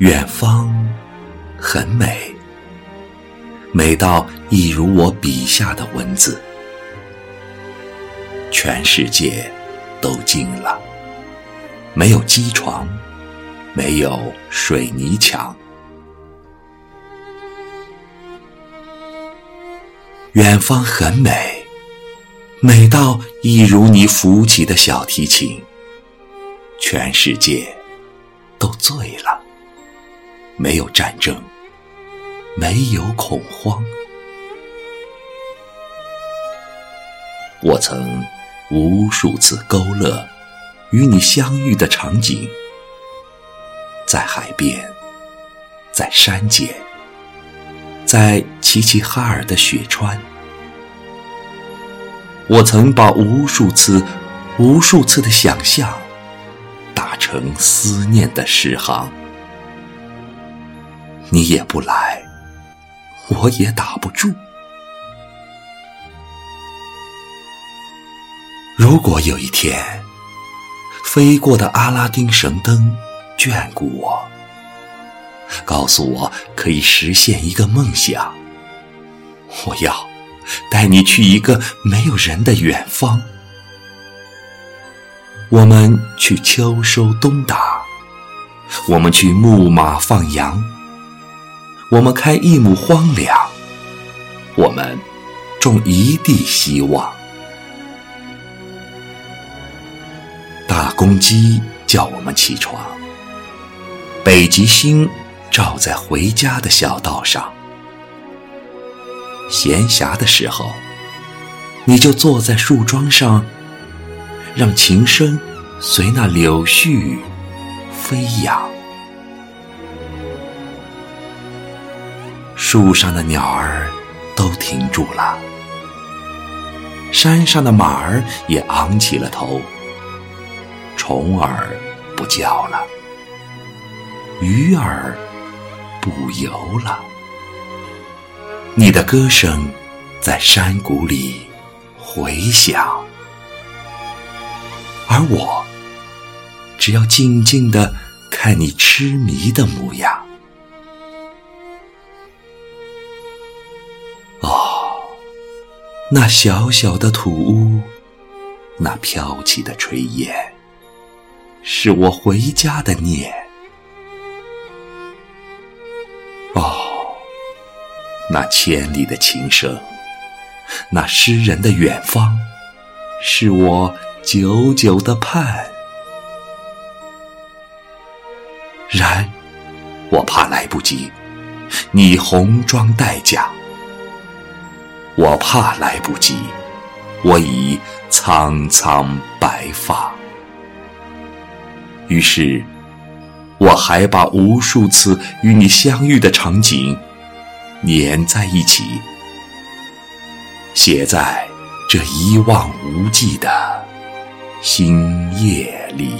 远方很美，美到一如我笔下的文字。全世界都静了，没有机床，没有水泥墙。远方很美，美到一如你扶起的小提琴。全世界都醉了。没有战争，没有恐慌。我曾无数次勾勒与你相遇的场景，在海边，在山间，在齐齐哈尔的雪川。我曾把无数次、无数次的想象打成思念的诗行。你也不来，我也打不住。如果有一天，飞过的阿拉丁神灯眷顾我，告诉我可以实现一个梦想，我要带你去一个没有人的远方。我们去秋收冬打，我们去牧马放羊。我们开一亩荒凉，我们种一地希望。大公鸡叫我们起床，北极星照在回家的小道上。闲暇的时候，你就坐在树桩上，让琴声随那柳絮飞扬。树上的鸟儿都停住了，山上的马儿也昂起了头，虫儿不叫了，鱼儿不游了。你的歌声在山谷里回响，而我只要静静的看你痴迷的模样。那小小的土屋，那飘起的炊烟，是我回家的念。哦，那千里的琴声，那诗人的远方，是我久久的盼。然，我怕来不及，你红妆待嫁。我怕来不及，我已苍苍白发。于是，我还把无数次与你相遇的场景粘在一起，写在这一望无际的星夜里。